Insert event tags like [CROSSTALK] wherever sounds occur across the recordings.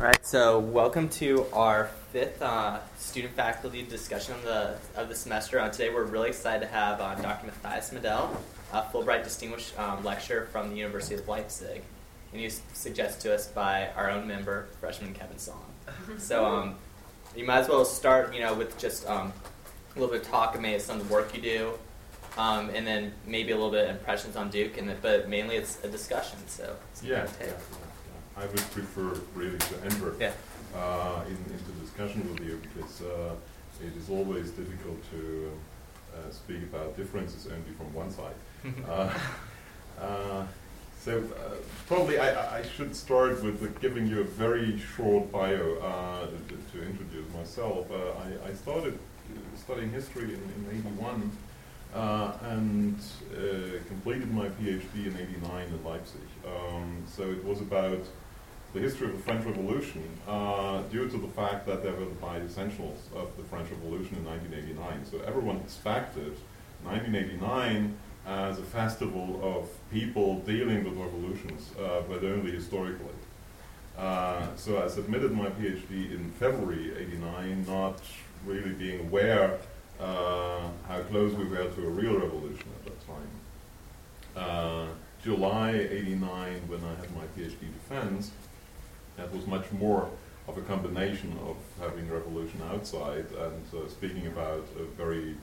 All right, so welcome to our fifth uh, student faculty discussion of the, of the semester. Uh, today we're really excited to have uh, Dr. Matthias Middell, a Fulbright Distinguished um, Lecturer from the University of Leipzig. And he was suggested to us by our own member, freshman Kevin Song. [LAUGHS] So um, you might as well start, you know, with just um, a little bit of talk of maybe some of the work you do, um, and then maybe a little bit of impressions on Duke, and but mainly it's a discussion. So yeah, yeah, yeah, I would prefer really to enter yeah. uh, in, into discussion with you because uh, it is always difficult to uh, speak about differences only from one side. [LAUGHS] Uh, uh, so uh, probably I, I, should start with giving you a very short bio to, to, introduce myself. I, I, started studying history in, in 81 uh, and uh, completed my PhD in 89 in Leipzig. Um, so it was about the history of the French Revolution uh, due to the fact that there were the five essentials of the French Revolution in 1989. So everyone expected 1989 as a festival of people dealing with revolutions, uh, but only historically. Uh, so I submitted my PhD in February 89, not really being aware uh, how close we were to a real revolution at that time. Uh, July 89, when I had my PhD defense, that was much more of a combination of having revolution outside and uh, speaking about a very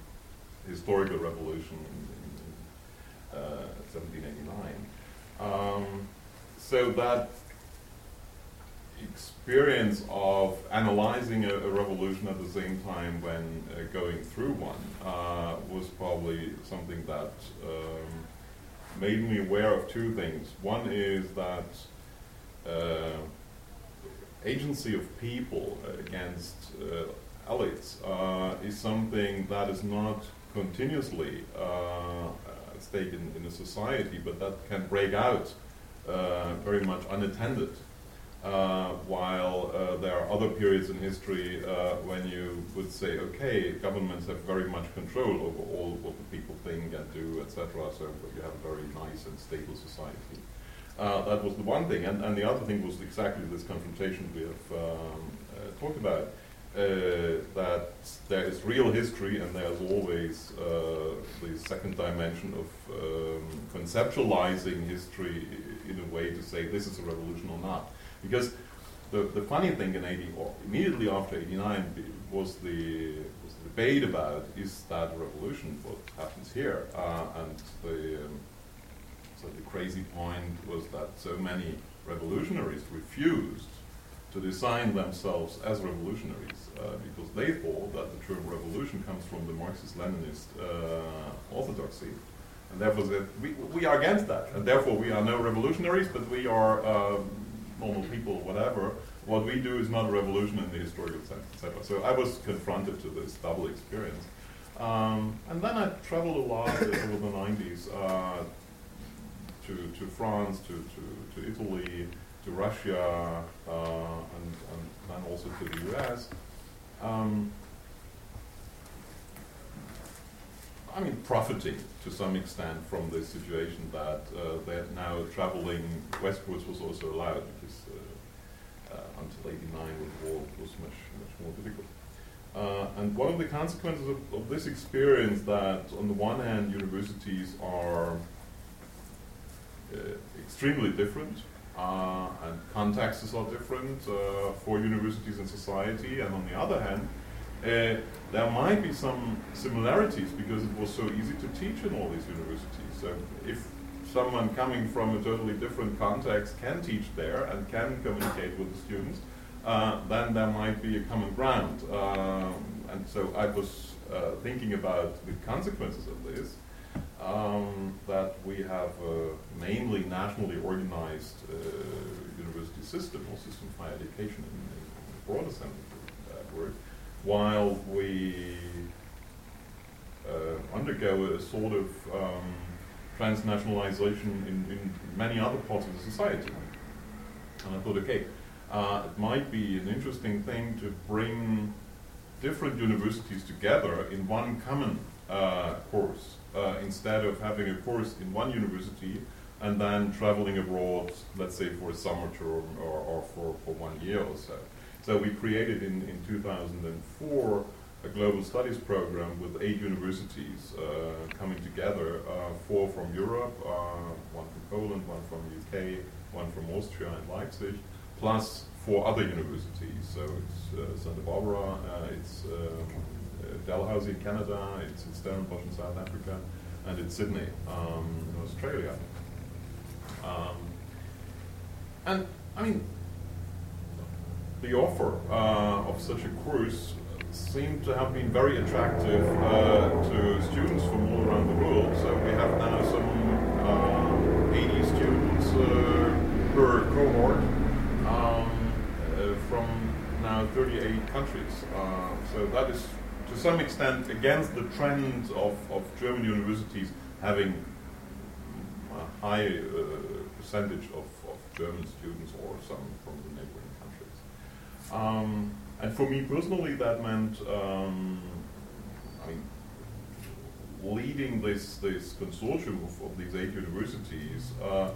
historical revolution in, in, in 1789. Uh, um, so that experience of analyzing a, a, revolution at the same time when uh, going through one uh, was probably something that um, made me aware of two things. One is that uh, agency of people against uh, elites uh, is something that is not continuously uh, at stake in, in a society, but that can break out very much unattended. Uh, while uh, there are other periods in history uh, when you would say, okay, governments have very much control over all what the people think and do, etc., so you have a very nice and stable society. Uh, that was the one thing. And, and the other thing was exactly this confrontation we have um, uh, talked about. Uh, that there is real history and there's always uh, the second dimension of um, conceptualizing history in a way to say this is a revolution or not. Because the, the funny thing in 80, or immediately after 89 was the, was the debate about is that a revolution what happens here? Uh, and the, um, so the crazy point was that so many revolutionaries refused to design themselves as revolutionaries uh, because they thought that the term revolution comes from the Marxist-Leninist uh, orthodoxy. And therefore, we, we are against that. And therefore, we are no revolutionaries, but we are um, normal people, whatever. What we do is not a revolution in the historical sense, etc. So I was confronted to this double experience. Um, and then I traveled a lot over the 90s uh, to, to France, to, to, to Italy, to Russia, uh, and, and then also to the US. Um, I mean, profiting to some extent from the situation that uh, that now traveling westwards was also allowed because uh, uh, until 89 the war was much much more difficult. Uh, and one of the consequences of, of, this experience that on the one hand universities are extremely different uh, and contexts are different for universities and society and on the other hand uh, there might be some similarities because it was so easy to teach in all these universities. So if someone coming from a totally different context can teach there and can communicate with the students, uh, then there might be a common ground. Um, and so I was uh, thinking about the consequences of this, um, that we have a mainly nationally organized uh, university system or system of higher education in, in the broader sense of that word, while we uh, undergo a sort of um, transnationalization in, in, many other parts of the society. And I thought, okay, uh, it might be an interesting thing to bring different universities together in one common uh, course uh, instead of having a course in one university and then traveling abroad, let's say for a summer term or, or for, for one year or so. So we created in, in 2004 a global studies program with eight universities uh, coming together, uh, four from Europe, uh, one from Poland, one from UK, one from Austria and Leipzig, plus four other universities. So it's uh, Santa Barbara, uh, it's um, Dalhousie in Canada, it's in Stellenbosch in South Africa, and it's Sydney um, in Australia. Um, and I mean, the offer uh, of such a cruise seemed to have been very attractive uh, to students from all around the world. So we have now some uh, 80 students uh, per cohort um, uh, from now 38 countries. Uh, so that is to some extent against the trend of, of German universities having a high percentage of, of German students or some from the neighboring countries. Um, and for me personally, that meant, um, I mean, leading this this consortium of, of these eight universities uh,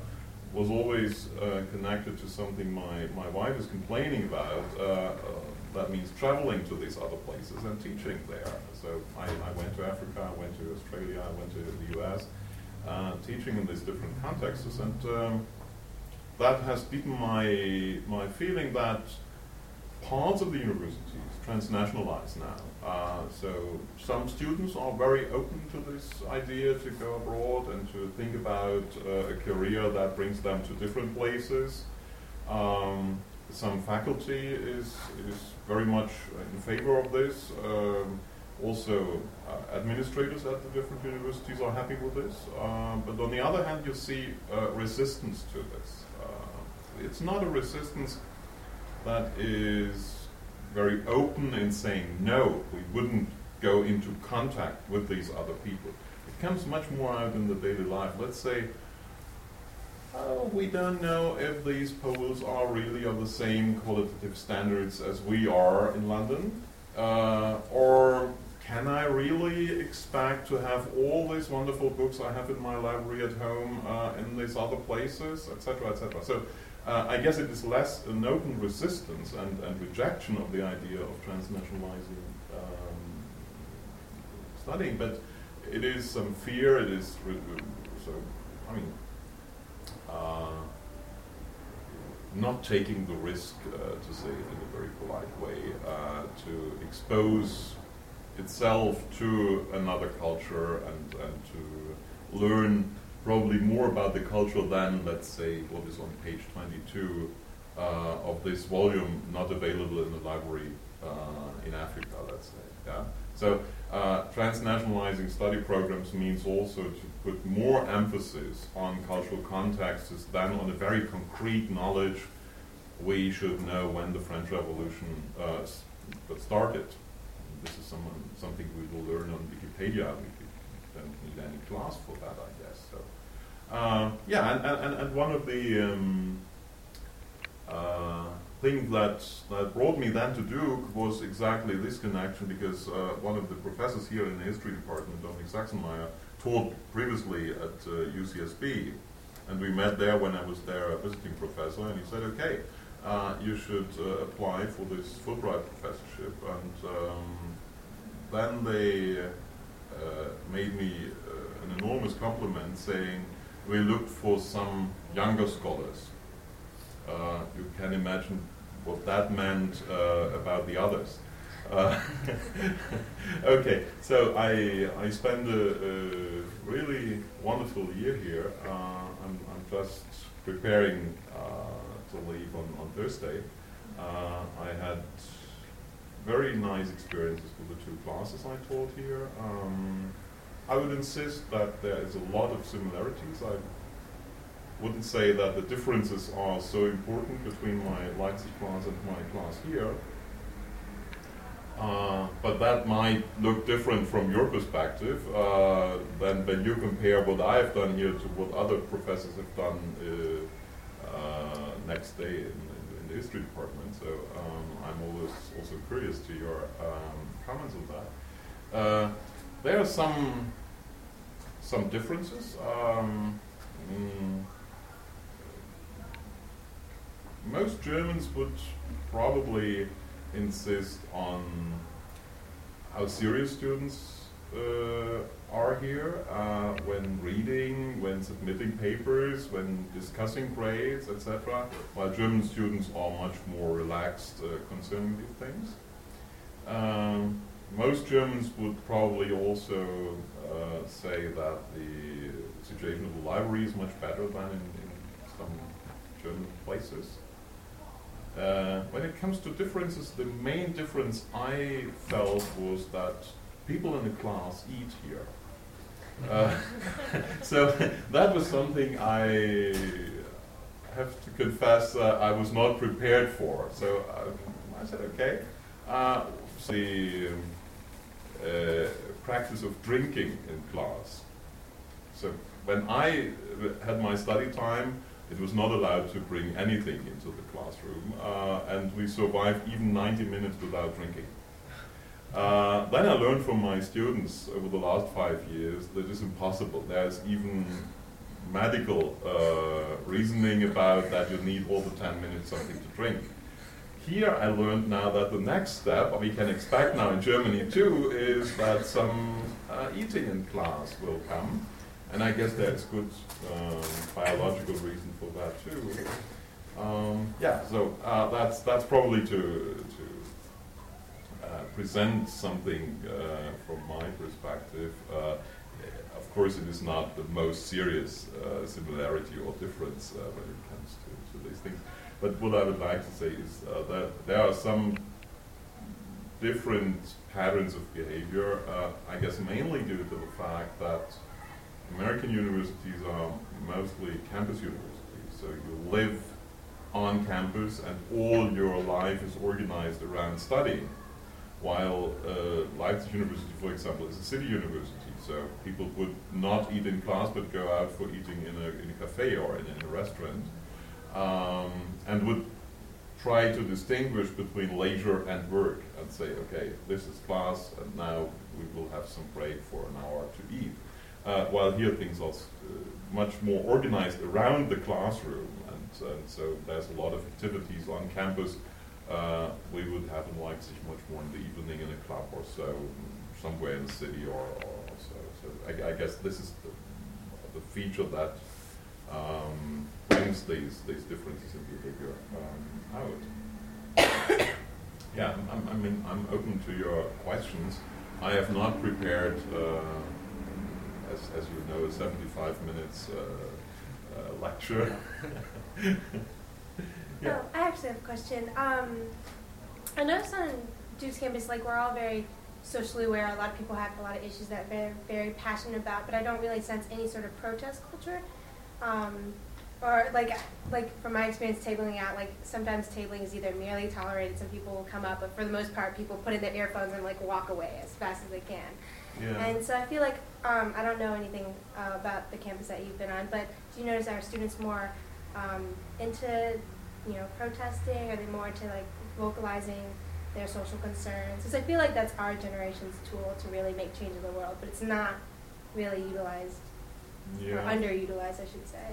was always uh, connected to something my, my wife is complaining about. Uh, uh that means traveling to these other places and teaching there. So I, I went to Africa, I went to Australia, I went to the US, uh, teaching in these different contexts. And um, that has deepened my, my feeling that parts of the universities transnationalize now. Uh, so some students are very open to this idea to go abroad and to think about uh, a career that brings them to different places. Um, some faculty is, is very much in favor of this. Um, also, uh, administrators at the different universities are happy with this. Um, but on the other hand, you see uh, resistance to this. Uh, it's not a resistance that is very open in saying no, we wouldn't go into contact with these other people. It comes much more out in the daily life. Let's say, oh, we don't know if these Poles are really of the same qualitative standards as we are in London, uh, or can I really expect to have all these wonderful books I have in my library at home uh, in these other places, etc., etc. So uh, I guess it is less an open resistance and, and rejection of the idea of transnationalizing um, studying, but it is some fear, it is, so, I mean, uh, not taking the risk, uh, to say it in a very polite way, uh, to expose itself to another culture and, and to learn probably more about the culture than, let's say, what is on page 22 uh, of this volume, not available in the library uh, in Africa, let's say. Yeah? So uh, transnationalizing study programs means also to put more emphasis on cultural contexts than on a very concrete knowledge we should know when the French Revolution uh, started. This is some, something we will learn on Wikipedia. We don't need any class for that, I uh, yeah, and, and, and one of the um, uh, things that, that brought me then to Duke was exactly this connection because uh, one of the professors here in the history department, Dominic Sachsenmaier, taught previously at UCSB. Uh, and we met there when I was there a visiting professor, and he said, okay, uh, you should uh, apply for this Fulbright professorship. And um, then they made me an enormous compliment saying, we looked for some younger scholars. Uh, you can imagine what that meant uh, about the others. Uh, [LAUGHS] okay, so I, I spent a, a, really wonderful year here. Uh, I'm, I'm, just preparing uh, to leave on, on Thursday. Uh, I had very nice experiences with the two classes I taught here. Um, I would insist that there is a lot of similarities. I wouldn't say that the differences are so important between my Leipzig class and my class here. Uh, but that might look different from your perspective uh, than when you compare what I've done here to what other professors have done uh, uh next day in, in, the history department. So um, I'm always also curious to your um, comments on that. Uh, there are some some differences. Um, mm, most Germans would probably insist on how serious students uh, are here uh, when reading, when submitting papers, when discussing grades, etc. While German students are much more relaxed uh, concerning these things. Um, most Germans would probably also uh, say that the situation of the library is much better than in, in some German places. Uh, when it comes to differences, the main difference I felt was that people in the class eat here. Uh, [LAUGHS] so that was something I have to confess uh, I was not prepared for. So um, I said, okay. Uh, so the uh, practice of drinking in class. So when I had my study time, it was not allowed to bring anything into the classroom, uh, and we survived even 90 minutes without drinking. Uh, then I learned from my students over the last five years that it's impossible. There's even medical uh, reasoning about that you need all the 10 minutes something to drink. Here I learned now that the next step, we can expect now in Germany too, is that some uh, eating in class will come. And I guess there's good um, biological reason for that too. Um, yeah, so uh, that's that's probably to to uh, present something uh, from my perspective. Uh, of course, it is not the most serious uh, similarity or difference uh, when it comes to, to these things. But what I would like to say is that there are some different patterns of behavior. I guess mainly due to the fact that American universities are mostly campus universities, so you live on campus and all your life is organized around studying. While uh, Leipzig University, for example, is a city university, so people would not eat in class but go out for eating in a, in a cafe or in, in a restaurant, um, and would try to distinguish between leisure and work and say, okay, this is class, and now we will have some break for an hour to eat. Uh, while here things are uh, much more organized around the classroom, and, and, so there's a lot of activities on campus. Uh, we would have in Leipzig much more in the evening in a club or so, somewhere in the city or, or so. So I, I, guess this is the, the feature that um, brings these these differences in behavior um, out. [COUGHS] yeah, I'm, I mean, I'm open to your questions. I have not prepared. Uh, as, as you know, a 75 minutes uh, uh, lecture. [LAUGHS] yeah. Oh, I actually have a question. Um, I noticed on Duke's campus, like we're all very socially aware. A lot of people have a lot of issues that they're very passionate about, but I don't really sense any sort of protest culture. Um, or like like from my experience tabling out, like sometimes tabling is either merely tolerated, some people will come up, but for the most part, people put in their earphones and like walk away as fast as they can. Yeah. And so I feel like um, I don't know anything uh, about the campus that you've been on, but do you notice are students more um, into you know protesting? Are they more into like vocalizing their social concerns? Because I feel like that's our generation's tool to really make change in the world, but it's not really utilized yeah. or underutilized, I should say.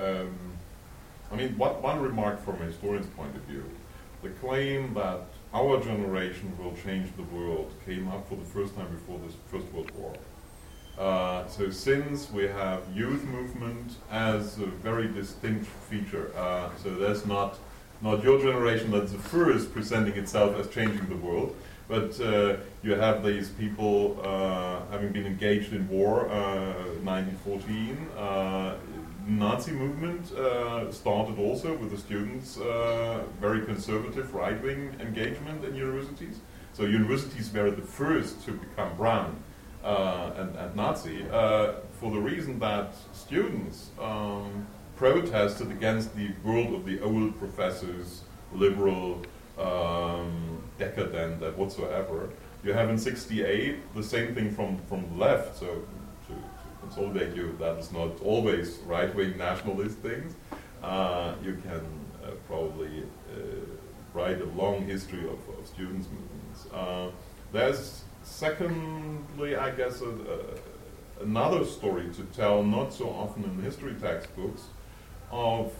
Um, I mean, what, one remark from a historian's point of view: the claim that our generation will change the world came up for the first time before the First World War. Uh, so since we have youth movement as a very distinct feature, uh, so that's not not your generation that's the first presenting itself as changing the world, but uh, you have these people uh, having been engaged in war, 1914. Nazi movement uh, started also with the students uh, very conservative right-wing engagement in universities. So universities were the first to become brown uh, and, and, Nazi uh, for the reason that students um, protested against the world of the old professors, liberal, um, decadent, whatsoever. You have in 68 the same thing from, from the left. So consolidate you that is not always right-wing nationalist things. Uh, you can uh, probably uh, write a long history of, of students' movements. Uh, there's secondly, I guess, a, another story to tell, not so often in history textbooks, of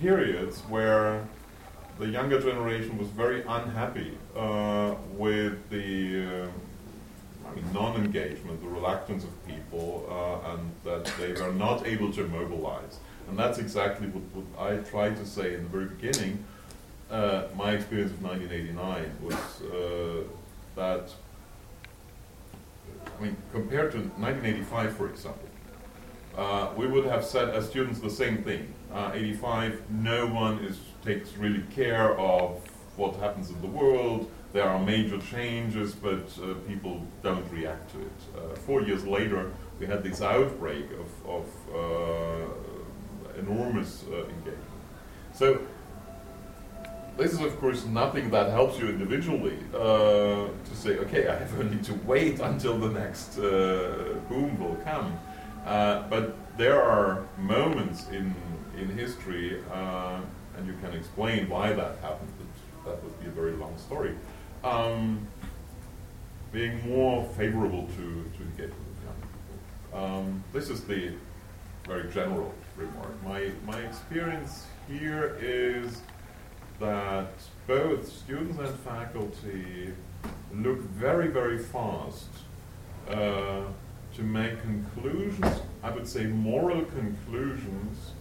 periods where the younger generation was very unhappy uh, with the uh, non-engagement, the reluctance of people, uh, and that they were not able to mobilize. And that's exactly what, what I tried to say in the very beginning. Uh, my experience of 1989 was uh, that, I mean, compared to 1985, for example, uh, we would have said as students the same thing. Uh, 85, no one is takes really care of what happens in the world. There are major changes, but uh, people don't react to it. Uh, four years later, we had this outbreak of, of uh, enormous uh, engagement. So this is, of course, nothing that helps you individually to say, okay, I [LAUGHS] have only to wait until the next boom will come. Uh, but there are moments in in history, uh, and you can explain why that happened. But that would be a very long story. Um, being more favorable to to engage with young people. Um, this is the very general remark. My my experience here is that both students and faculty look very very fast. Uh, to make conclusions, I would say moral conclusions,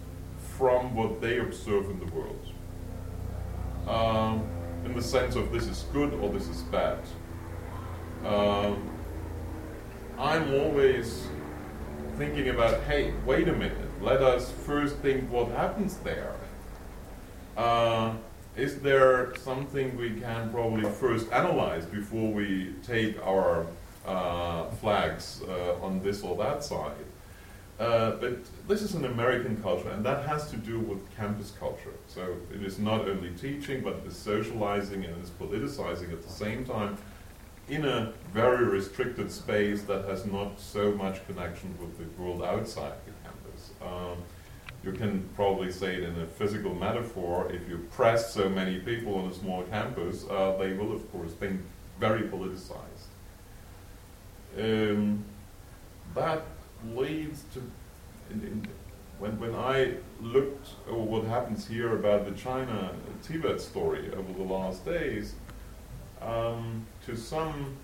from what they observe in the world. Um, in the sense of this is good or this is bad. Um, I'm always thinking about, hey, wait a minute, let us first think what happens there. Uh, is there something we can probably first analyze before we take our uh, flags uh, on this or that side. Uh, but this is an American culture, and that has to do with campus culture. So it is not only teaching, but it is socializing and it is politicizing at the same time in a very restricted space that has not so much connection with the world outside the campus. Um, you can probably say it in a physical metaphor. If you press so many people on a small campus, uh, they will, of course, think very politicized um, that leads to in, in, when when I looked at what happens here about the China Tibet story over the last days, um, to some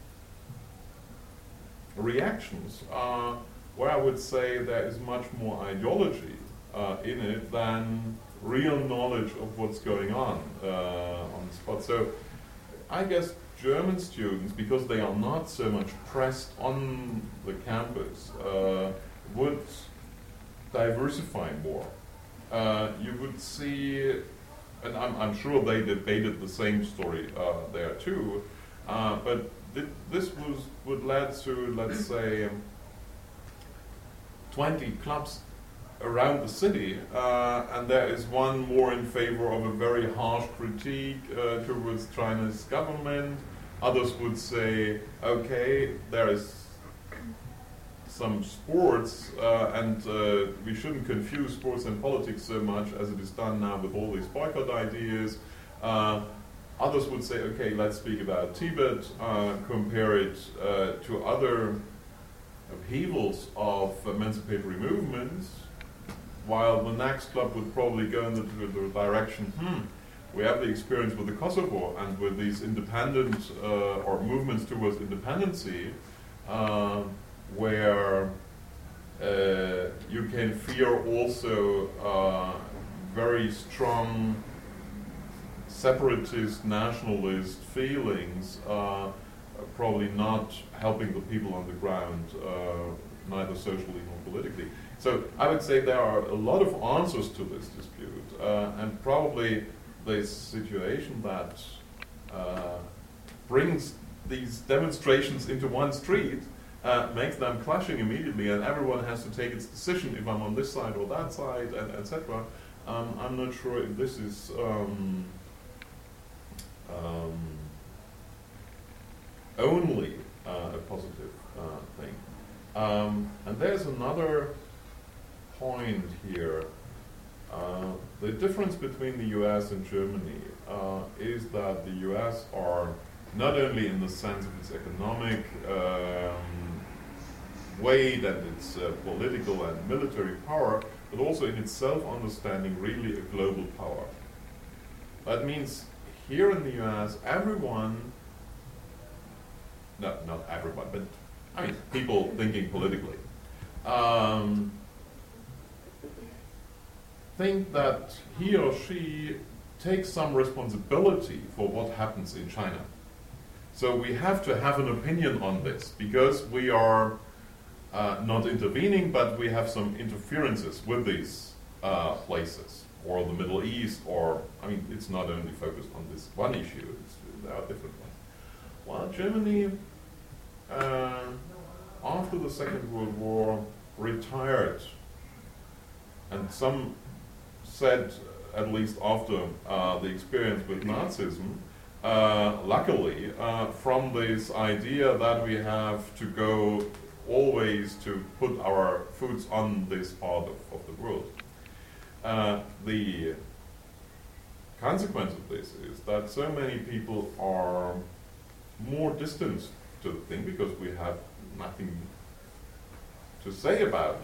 reactions uh, where I would say there is much more ideology uh, in it than real knowledge of what's going on uh, on the spot. So I guess German students, because they are not so much pressed on the campus, uh, would diversify more. Uh, you would see, and I'm, I'm, sure they debated the same story uh, there too, uh, but th this was would lead to, let's say, um, 20 clubs around the city, uh, and there is one more in favor of a very harsh critique uh, towards China's government. Others would say, okay, there is some sports, uh, and uh, we shouldn't confuse sports and politics so much as it is done now with all these boycott ideas. Uh, others would say, okay, let's speak about Tibet, uh, compare it to other upheavals of emancipatory movements while the next club would probably go in the, the direction, hmm, we have the experience with the Kosovo and with these independent uh, or movements towards independency, uh, where uh, you can fear also uh, very strong separatist, nationalist feelings, uh, probably not helping the people on the ground, uh, neither socially nor politically. So I would say there are a lot of answers to this dispute, uh, and probably the situation that uh, brings these demonstrations into one street uh, makes them clashing immediately, and everyone has to take its decision if I'm on this side or that side, and etc. Um, I'm not sure if this is um, um, only uh, a positive uh, thing. Um, and there's another point here. Uh, the difference between the US and Germany uh, is that the US are not only in the sense of its economic um, weight and its uh, political and military power, but also in its self-understanding really a global power. That means here in the US, everyone, no, not everyone, but I mean people thinking politically, um, think that he or she takes some responsibility for what happens in China. So we have to have an opinion on this because we are uh, not intervening, but we have some interferences with these uh, places or the Middle East, or I mean, it's not only focused on this one issue; there are different ones. Well, Germany, uh, after the Second World War, retired, and some said, at least after uh, the experience with Nazism, uh, luckily, uh, from this idea that we have to go always to put our foods on this part of, of the world. Uh, the consequence of this is that so many people are more distant to the thing because we have nothing to say about.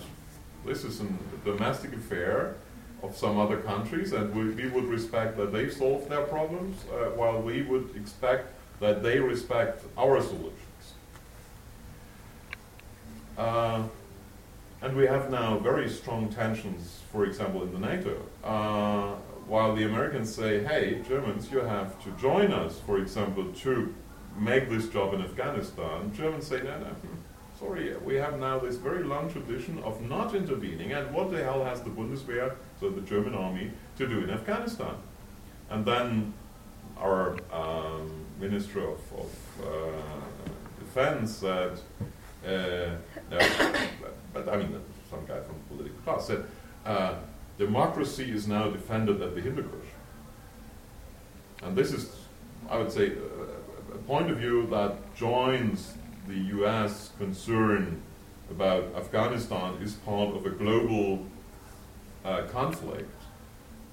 This is a domestic affair of some other countries, and we, we would respect that they solve their problems, uh, while we would expect that they respect our solutions. Uh, and we have now very strong tensions, for example, in the NATO. Uh, while the Americans say, hey, Germans, you have to join us, for example, to make this job in Afghanistan, Germans say, no, no, sorry, we have now this very long tradition of not intervening, and what the hell has the Bundeswehr, the German army, to do in Afghanistan? And then our um, Minister of, of uh, Defense said, uh, no, but, I mean, some guy from the political class said, uh, democracy is now defended at the Hindu Kush. And this is, I would say, a, a point of view that joins the US concern about Afghanistan is part of a global uh, conflict,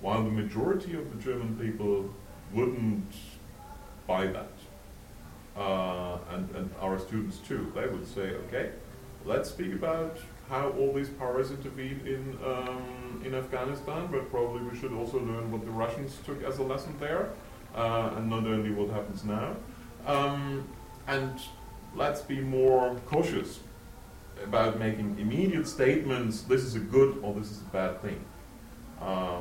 while the majority of the German people wouldn't buy that. Uh, and, and our students too, they would say, okay, let's speak about how all these powers intervene in, um, in Afghanistan, but probably we should also learn what the Russians took as a lesson there, uh, and not only what happens now. Um, and let's be more cautious about making immediate statements, this is a good or this is a bad thing. Uh,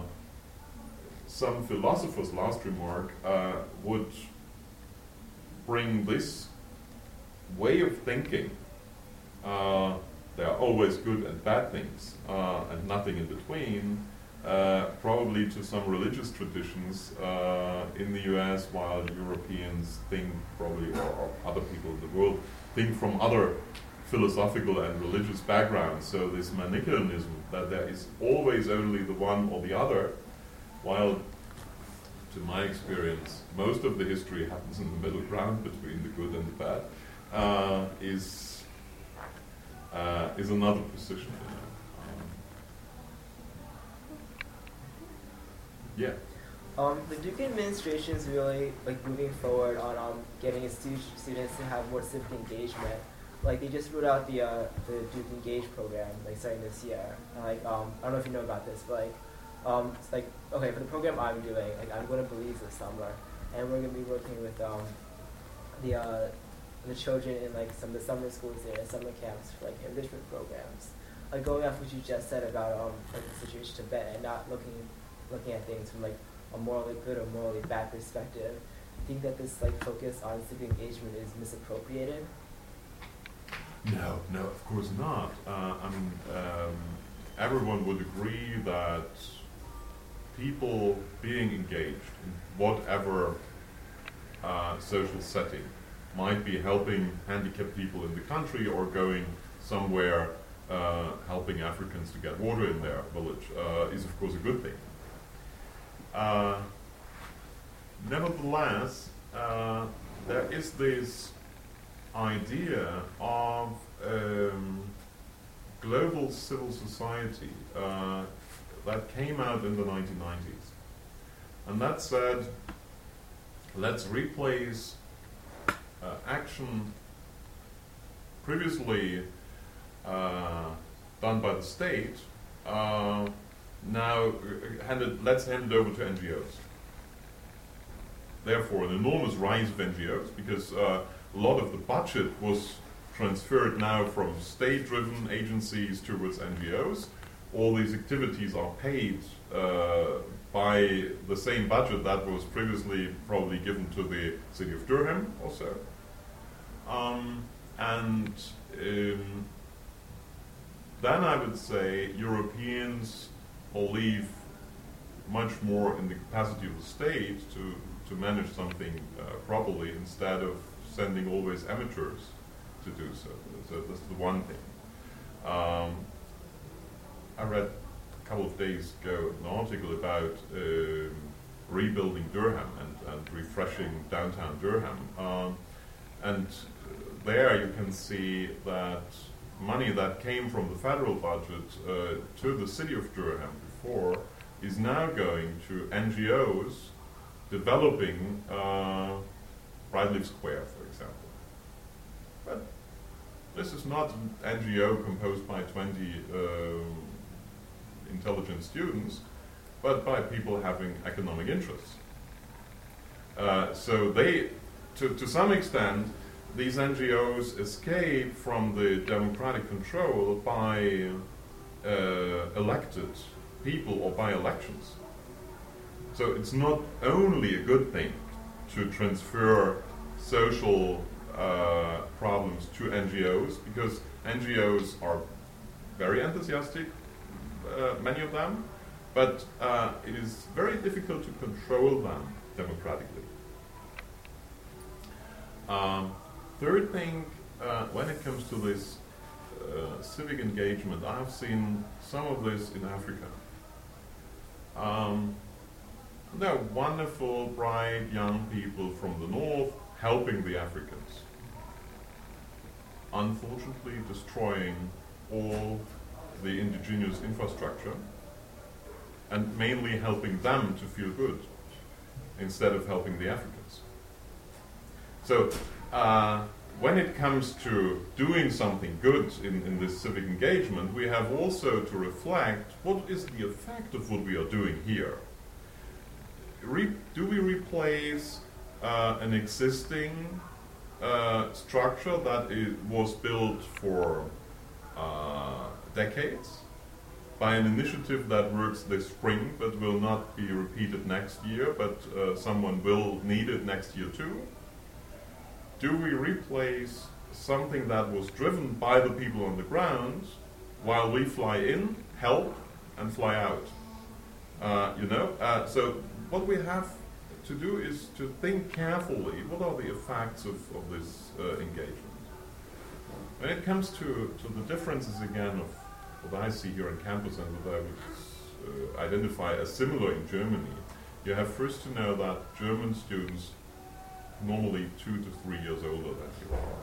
some philosophers, last remark, uh, would bring this way of thinking. Uh, there are always good and bad things, uh, and nothing in between. Uh, probably to some religious traditions uh, in the US, while Europeans think probably, or, or, other people in the world think from other philosophical and religious backgrounds. So this Manichaeanism, that there is always only the one or the other, while to my experience, most of the history happens in the middle ground between the good and the bad, uh, is uh, is another position. Yeah. Um, the Duke administration is really like moving forward on um, getting stu students to have more civic engagement. Like they just rolled out the uh, the DukeEngage program like starting this year. And, like um, I don't know if you know about this, but like um, like okay for the program I'm doing, like I'm going to Belize this summer, and we're going to be working with um, the uh, the children in like some of the summer schools there, summer camps for like enrichment programs. Like going off what you just said about um, like the situation in Tibet and not looking looking at things from like a morally good or morally bad perspective. I think that this like focus on civic engagement is misappropriated. No, no, of course not. Uh, I mean, um, everyone would agree that people being engaged in whatever uh, social setting might be helping handicapped people in the country or going somewhere uh, helping Africans to get water in their village uh, is, of course, a good thing. Uh, nevertheless, uh, there is this idea of um, global civil society uh, that came out in the 1990s. And that said, let's replace uh, action previously uh, done by the state, uh, now uh, handed, let's hand it over to NGOs. Therefore, an enormous rise of NGOs because uh, a lot of the budget was transferred now from state-driven agencies towards NGOs. All these activities are paid uh, by the same budget that was previously probably given to the city of Durham also. Um, and um, then I would say Europeans believe much more in the capacity of the state to, to manage something uh, properly instead of sending always amateurs to do so. So that's the one thing. Um, I read a couple of days ago an article about um, rebuilding Durham and, and refreshing downtown Durham. Um, and there you can see that money that came from the federal budget uh, to the city of Durham before is now going to NGOs developing uh, Brightleaf Square, this is not NGO composed by 20 um, intelligent students, but by people having economic interests. Uh, so they, to, to some extent, these NGOs escape from the democratic control by uh, elected people or by elections. So it's not only a good thing to transfer social uh, problems to NGOs because NGOs are very enthusiastic, uh, many of them, but uh, it is very difficult to control them democratically. Um, third thing, uh, when it comes to this uh, civic engagement, I've seen some of this in Africa. Um, there are wonderful, bright young people from the north helping the Africans. Unfortunately, destroying all the indigenous infrastructure and mainly helping them to feel good instead of helping the Africans. So, uh, when it comes to doing something good in, in this civic engagement, we have also to reflect what is the effect of what we are doing here. Re do we replace uh, an existing uh, structure that was built for uh, decades by an initiative that works this spring but will not be repeated next year, but uh, someone will need it next year too? Do we replace something that was driven by the people on the ground while we fly in, help, and fly out? Uh, you know, uh, so what we have to do is to think carefully what are the effects of, of this uh, engagement. When it comes to, to the differences again of what I see here on campus and what I would uh, identify as similar in Germany, you have first to know that German students normally two to three years older than you are.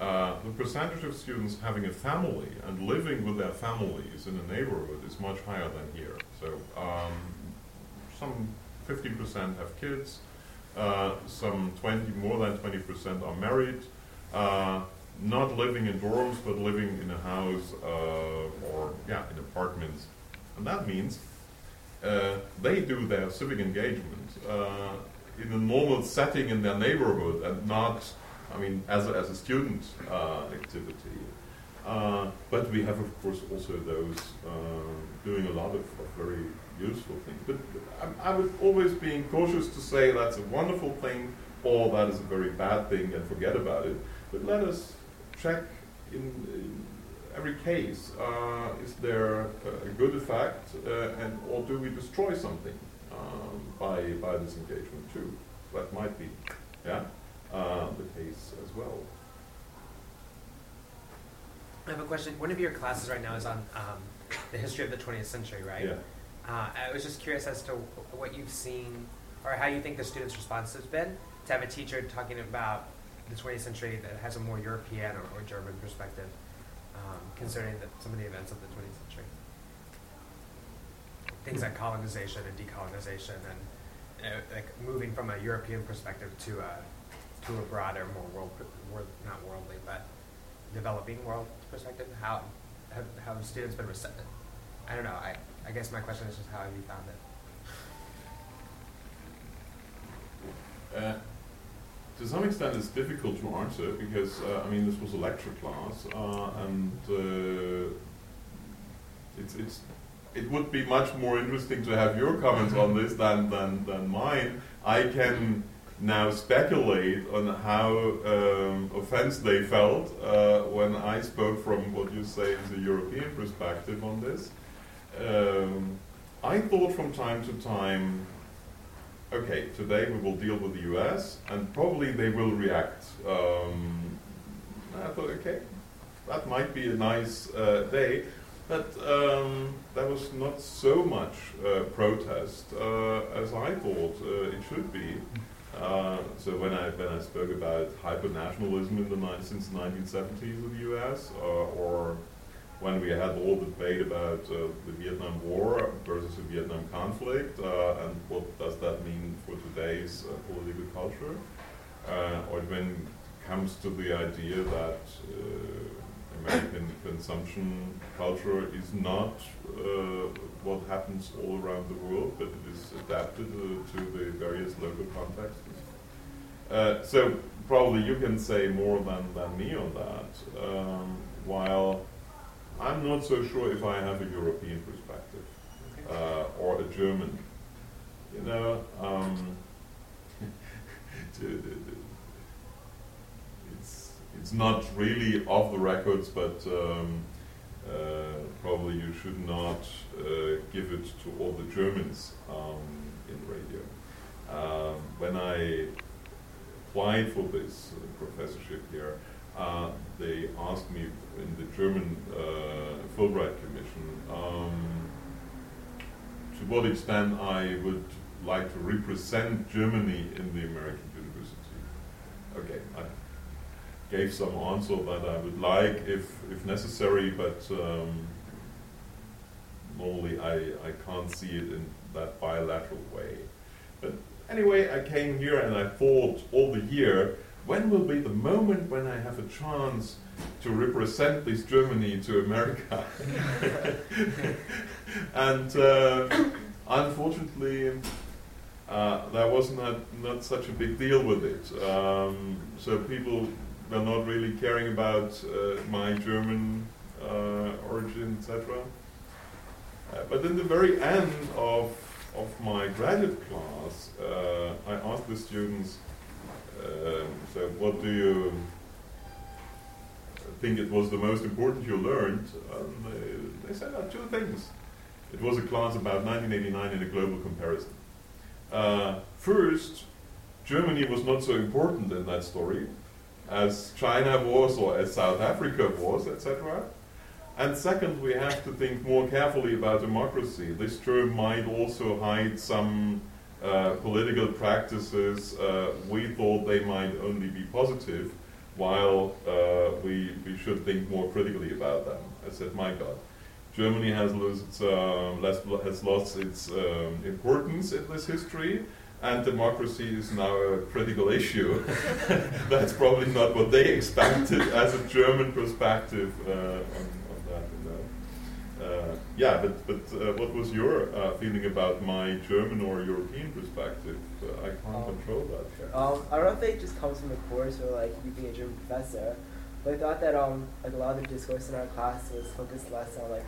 Uh, the percentage of students having a family and living with their families in a neighborhood is much higher than here. So um, some 50% have kids, uh, some 20, more than 20% are married, uh, not living in dorms, but living in a house uh, or yeah, in apartments. And that means uh, they do their civic engagement uh, in a normal setting in their neighborhood and not, I mean, as a, as a student activity. Uh, but we have, of course, also those uh, doing a lot of, of, very useful things. But I, I would always be cautious to say that's a wonderful thing or that is a very bad thing and forget about it. But let us check in, in every case, uh, is there a, good effect uh, and or do we destroy something um, by, by this engagement too? That might be yeah, uh, the case as well. I have a question. One of your classes right now is on um, the history of the 20th century, right? Yeah. Uh, I was just curious as to what you've seen or how you think the students' response has been to have a teacher talking about the 20th century that has a more European or, or German perspective um, concerning the, some of the events of the 20th century. Things like colonization and decolonization and uh, like moving from a European perspective to a, to a broader, more world, world, not worldly, but developing world perspective? How have, have students been receptive? I don't know. I, I guess my question is just how have you found it? Uh, to some extent, it's difficult to answer because uh, I mean this was a lecture class, uh, and uh, it's it's it would be much more interesting to have your comments on this than than than mine. I can now speculate on how um, offense they felt uh, when I spoke from what you say is a European perspective on this. Um, I thought from time to time okay, today we will deal with the US, and probably they will react. Um, I thought, okay, that might be a nice uh, day, but um, there was not so much uh, protest uh, as I thought uh, it should be. Uh, so when I when I spoke about hyper-nationalism in the ni- since the 1970s in the US, uh, or when we had all the debate about uh, the Vietnam War versus the Vietnam conflict, uh, and what does that mean for today's uh, political culture, or when it comes to the idea that American consumption culture is not uh, what happens all around the world, but it is adapted uh, to the various local contexts. Uh, so probably you can say more than, than me on that. Um, while I'm not so sure if I have a European perspective uh, or a German. You know, um, [LAUGHS] to- to- to- it's not really off the records, but um, uh, probably you should not uh, give it to all the Germans um, in radio. Um, when I applied for this uh, professorship here, uh, they asked me in the German uh, Fulbright Commission um, to what extent I would like to represent Germany in the American university. Okay, I gave some answer that I would like if, if necessary, but um, normally I, I can't see it in that bilateral way. But anyway, I came here and I thought all the year, when will be the moment when I have a chance to represent this Germany to America? [LAUGHS] and uh, unfortunately, uh, there was not, not such a big deal with it. Um, so people were not really caring about uh, my German uh, origin, etc. Uh, but in the very end of, of my graduate class, uh, I asked the students, um, so what do you think it was the most important you learned? And they, they said uh, two things. It was a class about 1989 in a global comparison. Uh, first, Germany was not so important in that story as China was or as South Africa was, etc. And second, we have to think more carefully about democracy. This term might also hide some uh, political practices. Uh, we thought they might only be positive, while uh, we, we should think more critically about them. I said, my God, Germany has lost its, um, has lost its um, importance in this history, and democracy is now a critical issue. [LAUGHS] That's probably not what they expected as a German perspective uh, on, on that. You know. uh, yeah, but, but uh, what was your uh, feeling about my German or European perspective? Uh, I can't Um, control that. Um, I don't know if it just comes from the course or like you being a German professor, but I thought that um like a lot of the discourse in our class was focused less on like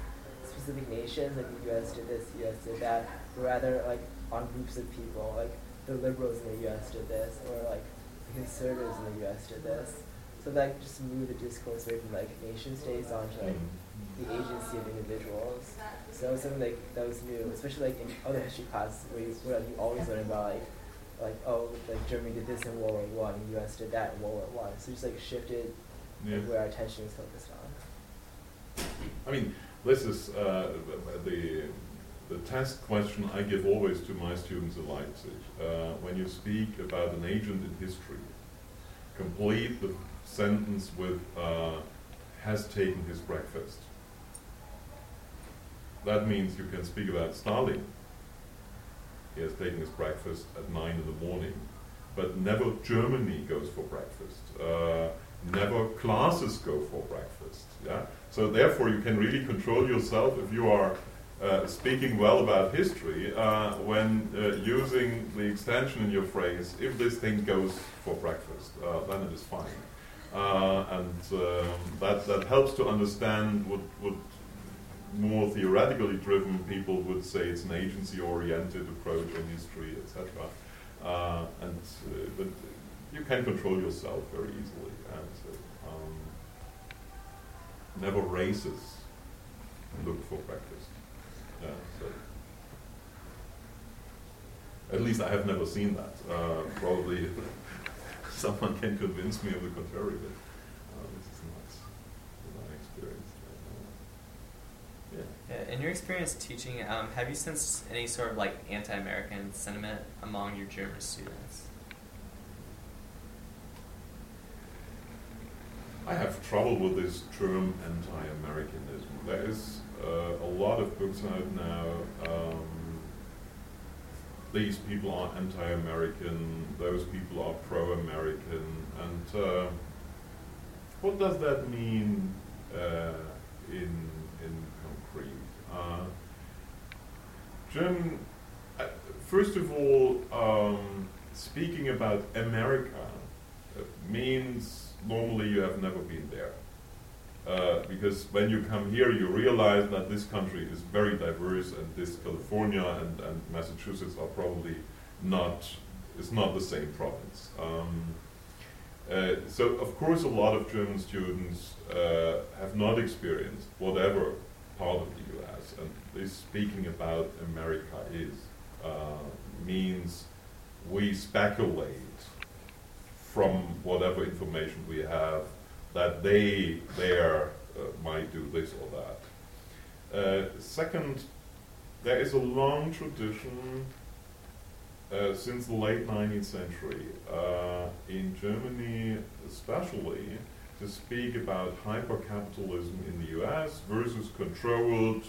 specific nations, like the U.S. did this, the U.S. did that, but rather like on groups of people, like the liberals in the U.S. did this, or like the conservatives in the U.S. did this. So that just moved the discourse away from like nation states onto like the agency of individuals. So that was something like that was new, especially like in other history classes where you, where you always learn about like like oh like Germany did this in World War One, and the U.S. did that in World War One. So just like shifted Yeah. like, where our attention was focused on. I mean, this is uh, the, the test question I give always to my students at Leipzig. Uh, when you speak about an agent in history, complete the sentence with uh, has taken his breakfast. That means you can speak about Stalin. He has taken his breakfast at nine in the morning, but never Germany goes for breakfast. Never classes go for breakfast. Yeah. So therefore, you can really control yourself if you are uh, speaking well about history uh, when uh, using the extension in your phrase. If this thing goes for breakfast, uh, then it is fine, uh, and um, that that helps to understand what what more theoretically driven people would say it's an agency-oriented approach in history, etc. Uh, and but you can control yourself very easily, and um, never races look for practice. Yeah, so at least I have never seen that. Uh, probably [LAUGHS] someone can convince me of the contrary, but uh, this is not my experience. Yeah, in your experience teaching, um, have you sensed any sort of like anti-American sentiment among your German students? I have trouble with this term anti-Americanism. There is uh, a lot of books out now. Um, these people are anti-American. Those people are pro-American. And uh, what does that mean uh, in in concrete? Uh, German. Uh, first of all, um, speaking about America uh, means normally you have never been there. Uh, because when you come here, you realize that this country is very diverse, and this California and, and Massachusetts are probably not, it's not the same province. Um, uh, so, of course, a lot of German students uh, have not experienced whatever part of the US, and this speaking about America is, uh, means we speculate from whatever information we have that they there uh, might do this or that. Uh, second, there is a long tradition uh, since the late 19th century uh, in Germany, especially, to speak about hypercapitalism in the U.S. versus controlled,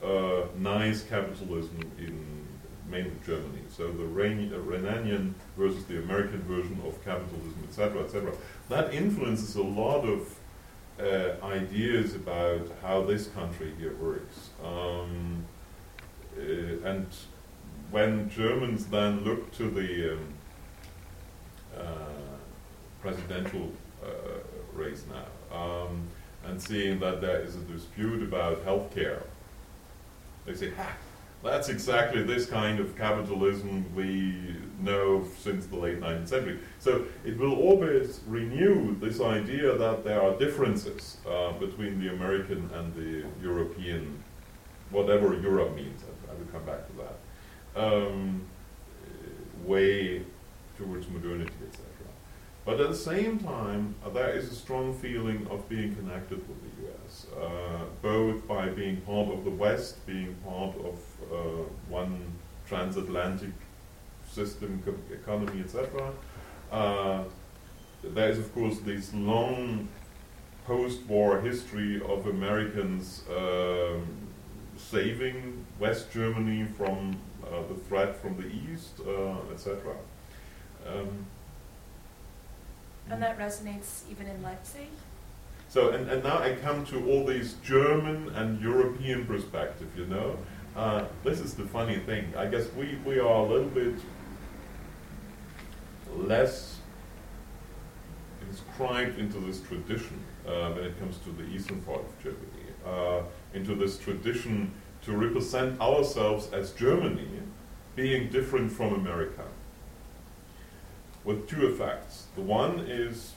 uh, nice capitalism in mainly Germany. So the Rhenanian versus the American version of capitalism, etc., etc. That influences a lot of uh, ideas about how this country here works. Um, uh, and when Germans then look to the um, uh, presidential uh, race now um, and seeing that there is a dispute about health care, they say, ha! That's exactly this kind of capitalism we know since the late 19th century. So it will always renew this idea that there are differences uh, between the American and the European, whatever Europe means. I, will come back to that. Um, way towards modernity, etc. But at the same time, uh, there is a strong feeling of being connected with the US, uh, both by being part of the West, being part of uh, one transatlantic system, economy, etc. Uh, there is, of course, this long post-war history of Americans um, saving West Germany from uh, the threat from the East, uh, etc. Um, and that resonates even in Leipzig? So, and, and now I come to all these German and European perspective, you know. Uh, this is the funny thing. I guess we, we are a little bit less inscribed into this tradition uh, when it comes to the eastern part of Germany, uh, into this tradition to represent ourselves as Germany being different from America with two effects. The one is,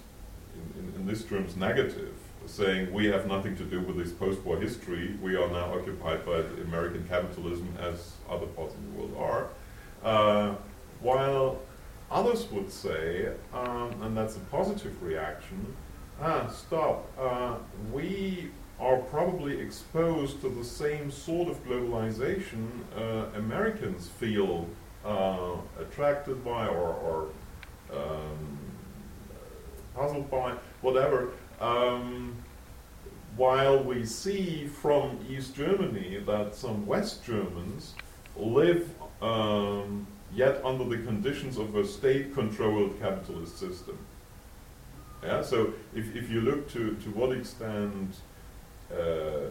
in, in, in this terms, negative, saying we have nothing to do with this post-war history. We are now occupied by American capitalism as other parts of the world are. Uh, while others would say, um, and that's a positive reaction, ah, stop, uh, we are probably exposed to the same sort of globalization uh, Americans feel uh, attracted by or, or um, puzzled by, whatever. Um, while we see from East Germany that some West Germans live um, yet under the conditions of a state controlled capitalist system. Yeah, so if, if you look to, to what extent uh,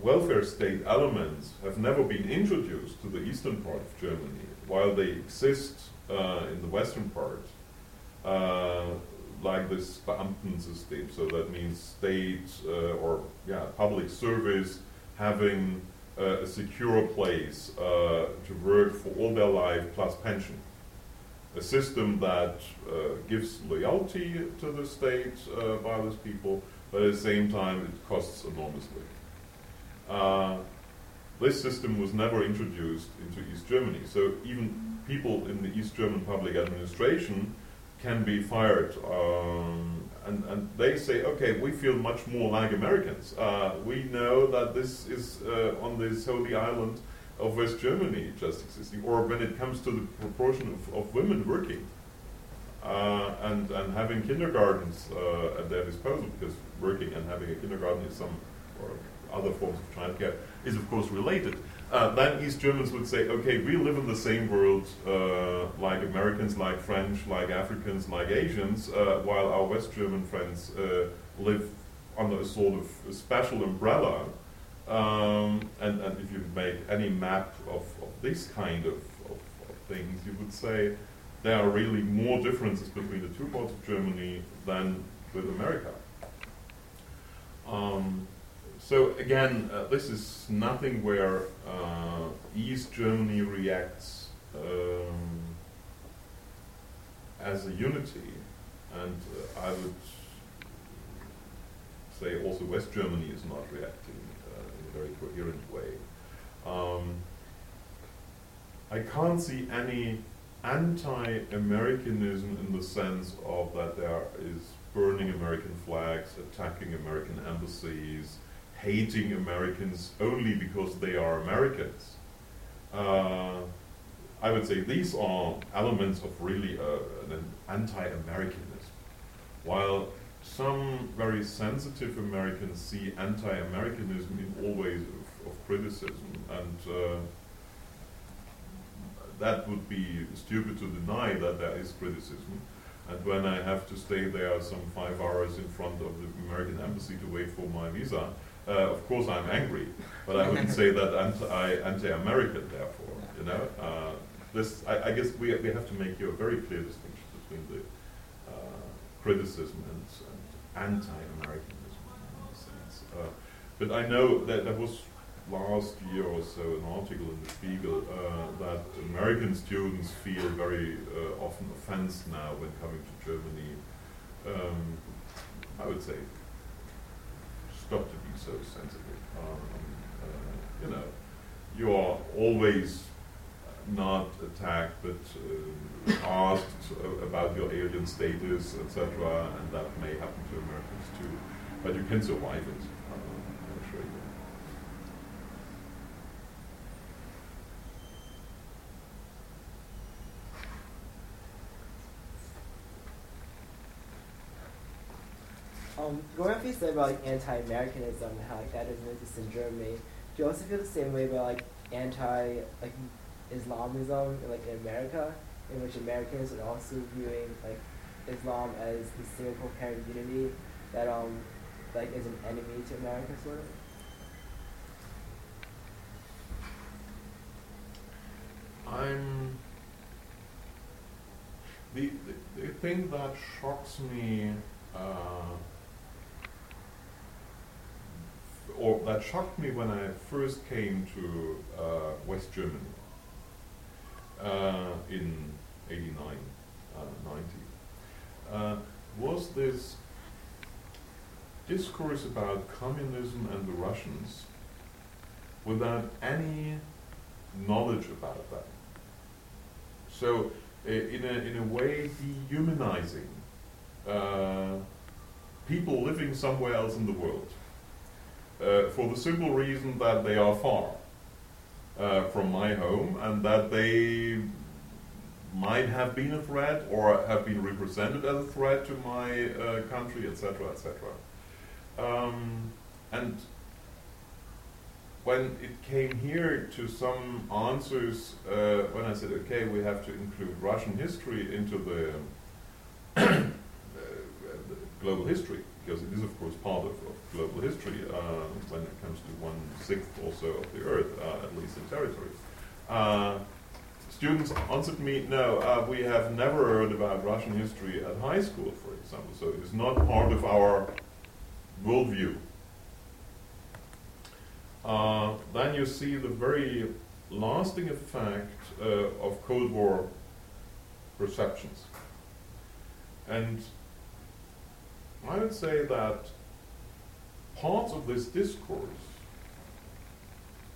welfare state elements have never been introduced to the eastern part of Germany, while they exist uh, in the western part, uh, like this Beamtensystem, so that means state uh, or yeah public service having uh, a secure place uh, to work for all their life plus pension. A system that uh, gives loyalty to the state uh, by those people, but at the same time it costs enormously. Uh, this system was never introduced into East Germany, so even people in the East German public administration can be fired, um, and, and they say, okay, we feel much more like Americans. Uh, we know that this is uh, on this holy island of West Germany just existing, or when it comes to the proportion of, of women working uh, and, and having kindergartens uh, at their disposal, because working and having a kindergarten is some, or other forms of childcare, is of course related. Uh, then East Germans would say, okay, we live in the same world uh, like Americans, like French, like Africans, like Asians, uh, while our West German friends uh, live under a sort of a special umbrella um, and, and if you make any map of, of this kind of, of, of, things, you would say there are really more differences between the two parts of Germany than with America. Um, so again, uh, this is nothing where uh, East Germany reacts um, as a unity, and uh, I would say also West Germany is not reacting in a very coherent way. Um, I can't see any anti-Americanism in the sense of that there is burning American flags, attacking American embassies, hating Americans only because they are Americans. Uh, I would say these are elements of really uh, an anti-Americanism. While some very sensitive Americans see anti-Americanism in all ways of, of criticism, and uh, that would be stupid to deny that there is criticism. And when I have to stay there some five hours in front of the American embassy to wait for my visa, uh, of course I'm angry, but I wouldn't say that anti, anti-American. Therefore, you know, uh, this I, I, guess we we have to make here a very clear distinction between the uh, criticism and anti-Americanism in a sense. Uh, but I know that there was last year or so an article in the Spiegel uh, that American students feel very uh, often offended now when coming to Germany. Um, I would say stop to be so sensitive. Um, uh, you know, you are always not attacked, but uh, asked about your alien status, etc., and that may happen to Americans too. But you can survive it. Uh, I'm sure you. Um, going off you said about like anti-Americanism and how like, that doesn't exist in Germany, do you also feel the same way about like anti like Islamism like in America, in which Americans are also viewing like Islam as the single coherent unity that um like is an enemy to America sort of. I'm the, the, the thing that shocks me uh, or that shocked me when I first came to uh, West Germany uh, in 89, uh, 90, uh, was this discourse about communism and the Russians without any knowledge about that. So, uh, in, a, in a way, dehumanizing uh, people living somewhere else in the world uh, for the simple reason that they are far uh, from my home and that they might have been a threat or have been represented as a threat to my uh, country, etc., etc. Um, and when it came here to some answers, uh, when I said, okay, we have to include Russian history into the [COUGHS] uh, global history, because it is, of course, part of, of global history uh, when it comes to one sixth or so of the Earth, uh, at least in territory. Uh, students answered me, no, uh, we have never heard about Russian history at high school, for example, so it's not part of our worldview. Uh, then you see the very lasting effect uh, of Cold War perceptions. And I would say that parts of this discourse,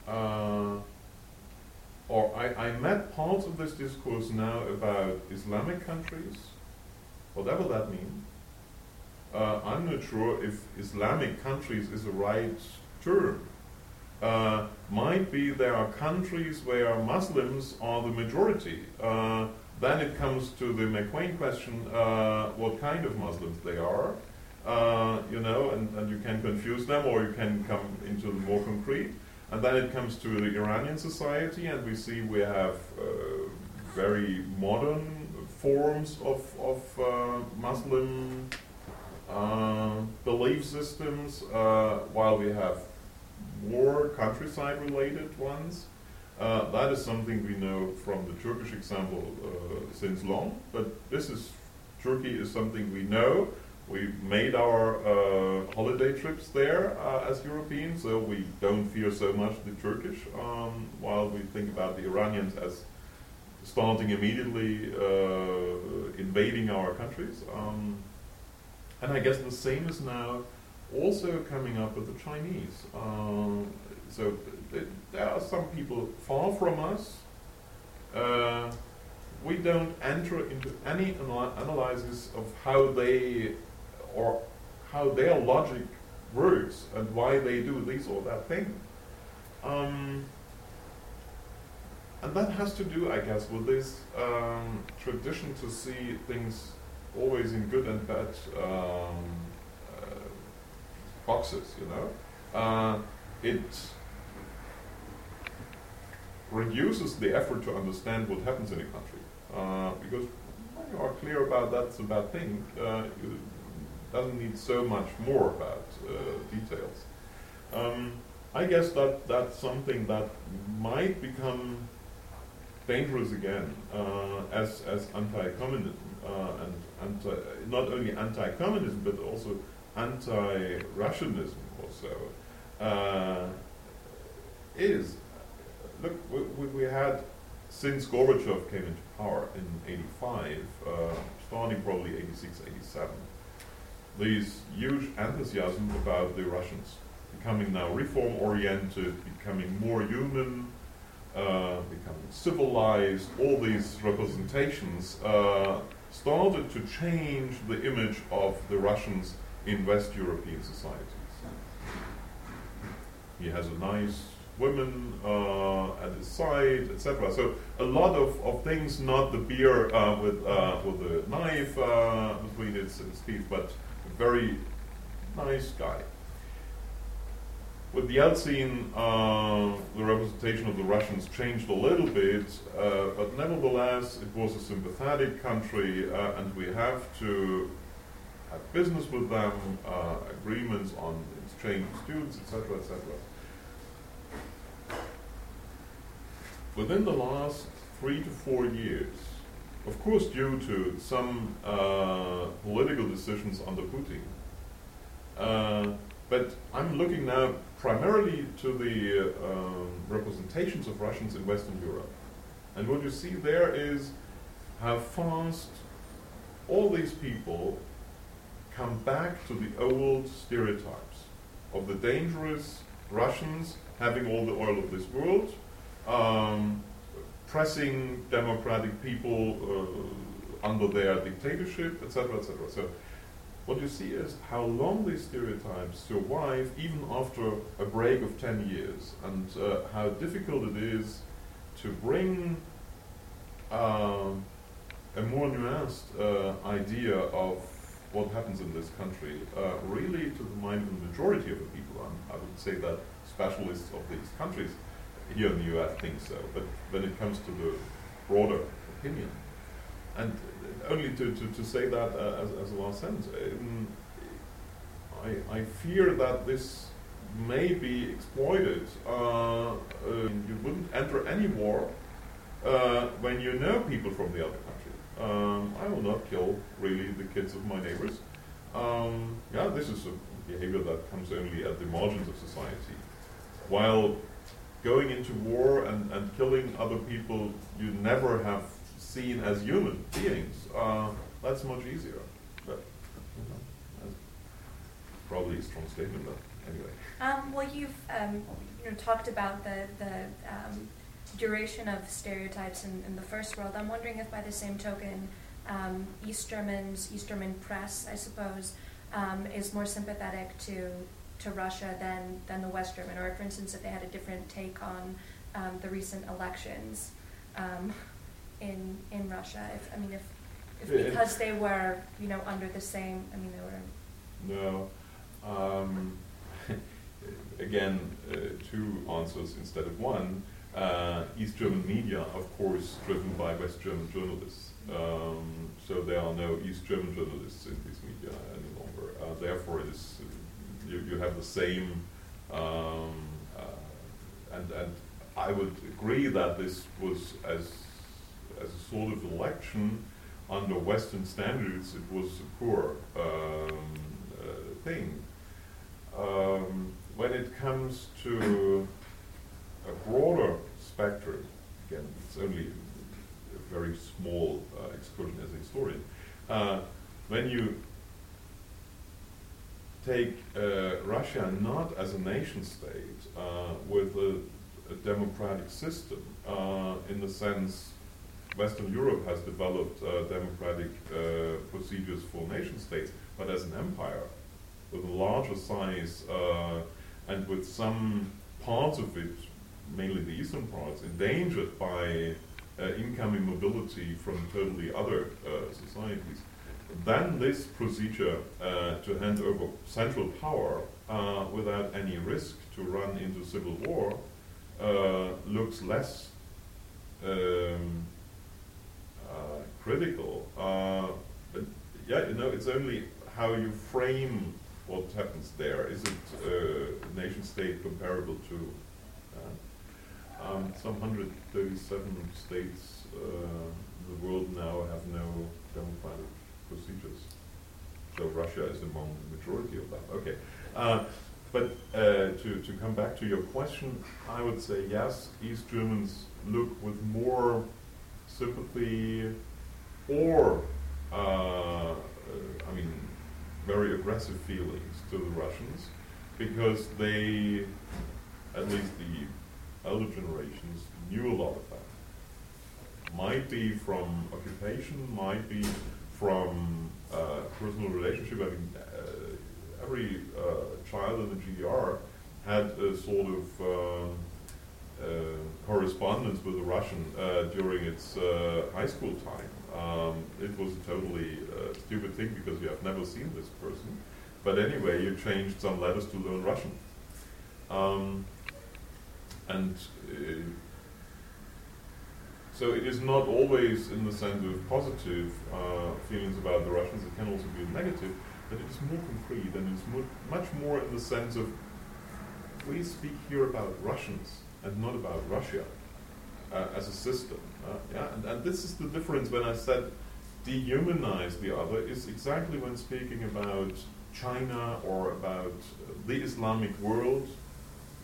uh, or I, I met parts of this discourse now about Islamic countries, whatever that means. Uh, I'm not sure if Islamic countries is the right term. Uh, might be there are countries where Muslims are the majority. Uh, then it comes to the McQueen question, uh, what kind of Muslims they are, uh, you know, and, and you can confuse them or you can come into the more concrete. And then it comes to the Iranian society and we see we have uh, very modern forms of, of uh, Muslim uh, belief systems, uh, while we have more countryside related ones. Uh, that is something we know from the Turkish example uh, since long, but this is Turkey is something we know. We made our uh, holiday trips there uh, as Europeans, so we don't fear so much the Turkish, um, while we think about the Iranians as starting immediately uh, invading our countries. Um, and I guess the same is now also coming up with the Chinese. Um, so th- there are some people far from us. Uh, we don't enter into any anal- analysis of how they or how their logic works and why they do this or that thing. Um, and that has to do, I guess, with this um, tradition to see things always in good and bad um, uh, boxes, you know. Uh, it reduces the effort to understand what happens in a country. Uh, because when you are clear about that's a bad thing, uh, you doesn't need so much more about uh, details. Um, I guess that that's something that might become dangerous again uh, as as anti-communism uh, and anti, not only anti-communism but also anti-Russianism also uh, is. Look, we, we, had since Gorbachev came into power in '85, uh, starting probably '86, '87, these huge enthusiasm about the Russians becoming now reform-oriented, becoming more human, uh, becoming civilized, all these representations uh, started to change the image of the Russians in West European societies. He has a nice woman uh, at his side, etc. So a lot of, of things, not the beer uh, with uh, with the knife uh, between its, its teeth, but very nice guy. With Yeltsin, uh, the representation of the Russians changed a little bit, uh, but nevertheless, it was a sympathetic country, uh, and we have to have business with them, uh, agreements on exchange of students, etc., etc. Within the last three to four years, of course, due to some uh, political decisions under Putin, uh, but I'm looking now primarily to the um, representations of Russians in Western Europe. And what you see there is how fast all these people come back to the old stereotypes of the dangerous Russians having all the oil of this world, um, pressing democratic people uh, under their dictatorship, etc., etc. So what you see is how long these stereotypes survive even after a break of 10 years, and uh, how difficult it is to bring uh, a more nuanced uh, idea of what happens in this country uh, really to the mind of the majority of the people. And I would say that specialists of these countries here in the US think so, but when it comes to the broader opinion, and only to, to, to say that uh, as, as a last sentence, um, I, I fear that this may be exploited. Uh, uh, you wouldn't enter any war uh, when you know people from the other country. Um, I will not kill really the kids of my neighbors. Um, yeah, this is a behavior that comes only at the margins of society. While going into war and, and killing other people you never have seen as human beings, uh, that's much easier. But, you know, that's probably a strong statement, but anyway. Um, well, you've um, you know talked about the the um, duration of stereotypes in, in the first world. I'm wondering if, by the same token, um, East Germans, East German press, I suppose, um, is more sympathetic to to Russia than than the West German, or for instance, if they had a different take on um, the recent elections um, in in Russia. If I mean, if, if Yeah, because they were you know under the same, I mean, they were. No. Um, [LAUGHS] again, uh, two answers instead of one. Uh, East German media, of course, driven by West German journalists. Um, so there are no East German journalists in these media any longer. Uh, therefore, it is, you, you have the same, um, uh, and, and I would agree that this was as, as a sort of election under Western standards, it was a poor um, uh, thing. Um, when it comes to a broader spectrum, again, it's only a very small uh, excursion as a historian. Uh, when you take uh, Russia not as a nation state uh, with a, a democratic system, uh, in the sense Western Europe has developed uh, democratic uh, procedures for nation states, but as an empire with a larger size and with some parts of it, mainly the eastern parts, endangered by incoming mobility from totally other societies, then this procedure uh, to hand over central power uh, without any risk to run into civil war uh, looks less um, uh, critical. Uh, but yeah, you know, it's only how you frame what happens there. Is it uh, nation state comparable to uh, um, some 137 states uh, in the world now have no democratic procedures. So Russia is among the majority of them. Okay. Uh, but uh, to, to come back to your question, I would say yes, East Germans look with more sympathy or, uh, uh, I mean, very aggressive feelings to the Russians because they, at least the elder generations, knew a lot of that. Might be from occupation, might be from uh, personal relationship. I mean, uh, every uh, child in the GDR had a sort of uh, uh, correspondence with a Russian during its high school time. Um, it was a totally stupid thing because you have never seen this person. But anyway, you changed some letters to learn Russian. Um, and so it is not always in the sense of positive uh, feelings about the Russians, it can also be negative, but it is more concrete and it's more, much more in the sense of we speak here about Russians and not about Russia uh, as a system. Uh, yeah, and, and this is the difference when I said dehumanize the other is exactly when speaking about China or about the Islamic world.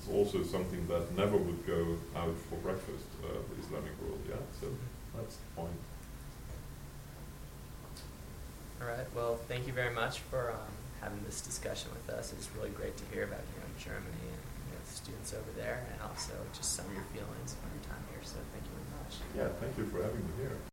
It's also something that never would go out for breakfast, uh, the Islamic world. Yeah, so that's the point. All right. Well, thank you very much for um, having this discussion with us. It's really great to hear about you in Germany and you know, the students over there, and also just some of your feelings from your time here. So thank you very much. Yeah, thank you for having me here.